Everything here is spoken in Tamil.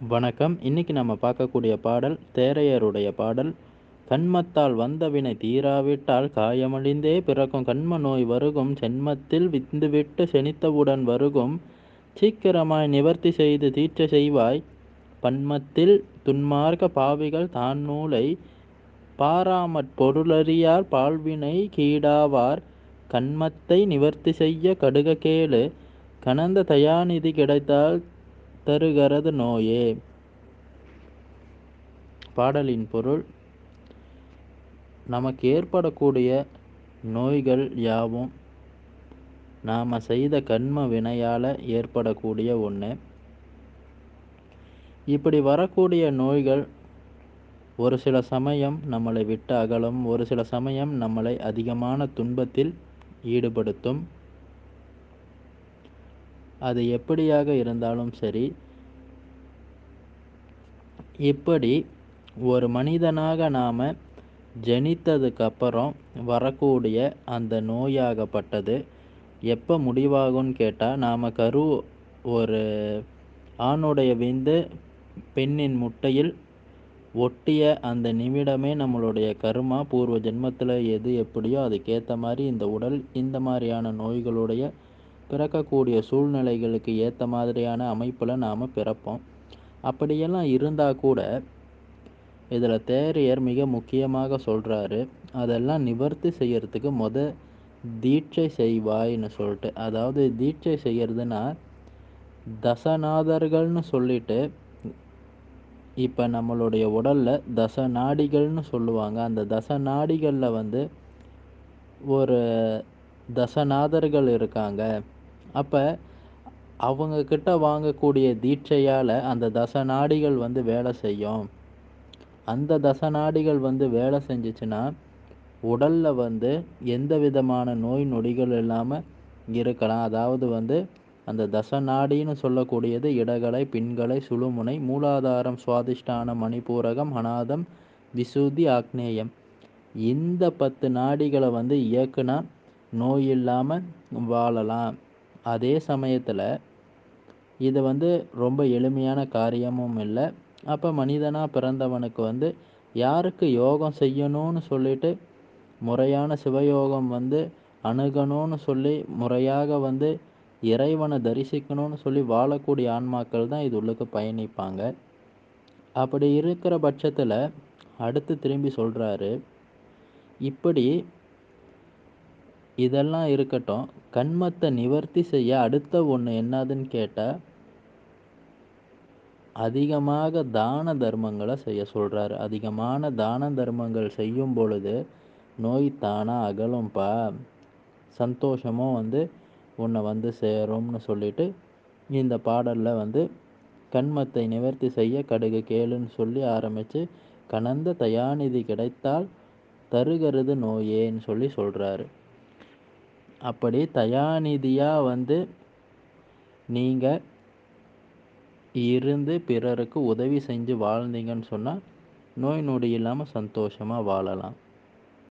வணக்கம். இன்னைக்கு நம்ம பார்க்கக்கூடிய பாடல் தேரையருடைய பாடல் கண்மத்தால் வந்த வினை தீராவிட்டால் காயமழிந்தே பிறக்கும் கண்ம நோய் வருகும் சென்மத்தில் விந்துவிட்டு செனித்தவுடன் வருகும் சீக்கிரமாய் நிவர்த்தி செய்து தீட்ச செய்வாய் பன்மத்தில் துன்மார்க்க பாவிகள் தான் நூலை பாராமற் பொருளறியார் பால்வினை கீடாவார் கண்மத்தை நிவர்த்தி செய்ய கடுக கேளு கனந்த தயாநிதி கிடைத்தால் தருகிறது நோயே. பாடலின் பொருள் நமக்கு ஏற்படக்கூடிய நோய்கள் யாவும் நாம் செய்த கண்ம வினையால் ஏற்படக்கூடிய ஒன்று இப்படி வரக்கூடிய நோய்கள் ஒரு சில சமயம் நம்மளை விட்டு அகலும் ஒரு சில சமயம் நம்மளை அதிகமான துன்பத்தில் ஈடுபடுத்தும். அது எப்படியாக இருந்தாலும் சரி இப்படி ஒரு மனிதனாக நாம் ஜனித்ததுக்கப்புறம் வரக்கூடிய அந்த நோயாகப்பட்டது எப்போ முடிவாகும்னு கேட்டால் நாம் கரு ஒரு ஆணுடைய விந்து பெண்ணின் முட்டையில் ஒட்டிய அந்த நிமிடமே நம்மளுடைய கருமா பூர்வ ஜென்மத்தில் எது எப்படியோ அதுக்கேற்ற மாதிரி இந்த உடல் இந்த மாதிரியான நோய்களுடைய பிறக்கக்கூடிய சூழ்நிலைகளுக்கு ஏற்ற மாதிரியான அமைப்பில் நாம் பிறப்போம். அப்படியெல்லாம் இருந்தால் கூட இதில் தேரையர் மிக முக்கியமாக சொல்கிறாரு அதெல்லாம் நிவர்த்தி செய்யறதுக்கு முத தீட்சை செய்வாய்னு சொல்லிட்டு. அதாவது தீட்சை செய்யறதுன்னா தசநாதர்கள்னு சொல்லிட்டு இப்போ நம்மளுடைய உடலில் தசநாடிகள்னு சொல்லுவாங்க. அந்த தசநாடிகளில் வந்து ஒரு தசநாதர்கள் இருக்காங்க. அப்போ அவங்கக்கிட்ட வாங்கக்கூடிய தீட்சையால் அந்த தசநாடிகள் வந்து வேலை செய்யும். அந்த தசநாடிகள் வந்து வேலை செஞ்சிச்சுன்னா உடலில் வந்து எந்த விதமான நோய் நொடிகள் இல்லாமல் இருக்கலாம். அதாவது வந்து அந்த தசநாடின்னு சொல்லக்கூடியது இடகலை பின்கலை சுழுமுனை மூலாதாரம் சுவாதிஷ்டான மணிப்பூரகம் அநாதம் விசுதி ஆக்னேயம். இந்த பத்து நாடிகளை வந்து இயக்குனா நோய் இல்லாமல் வாழலாம். அதே சமயத்தில் இது வந்து ரொம்ப எளிமையான காரியமும் இல்லை. அப்போ மனிதனாக பிறந்தவனுக்கு வந்து யாருக்கு யோகம் செய்யணும்னு சொல்லிட்டு முறையான சிவயோகம் வந்து அணுகணும்னு சொல்லி முறையாக வந்து இறைவனை தரிசிக்கணும்னு சொல்லி வாழக்கூடிய ஆன்மாக்கள் தான் இது உள்ளுக்கு பயணிப்பாங்க. அப்படி இருக்கிற பட்சத்தில் அடுத்து திரும்பி சொல்கிறாரு இப்படி இதெல்லாம் இருக்கட்டும். கண்மத்தை நிவர்த்தி செய்ய அடுத்த ஒன்று என்னதுன்னு கேட்டால் அதிகமாக தான தர்மங்களை செய்ய சொல்கிறாரு அதிகமான தான தர்மங்கள் செய்யும் பொழுது நோய் தானாக அகலும்பா. சந்தோஷமும் வந்து உன்னை வந்து சேரும்னு சொல்லிட்டு இந்த பாடலில் வந்து கண்மத்தை நிவர்த்தி செய்ய கடுகு கேளுன்னு சொல்லி ஆரம்பித்து கனந்த தயாநிதி கிடைத்தால் தருகிறது நோயேன்னு சொல்லி சொல்கிறாரு அப்படி தயாநிதியாக வந்து நீங்கள் இருந்து பிறருக்கு உதவி செஞ்சு வாழ்ந்தீங்கன்னு சொன்னால் நோய் நொடி இல்லாமல் சந்தோஷமாக வாழலாம்.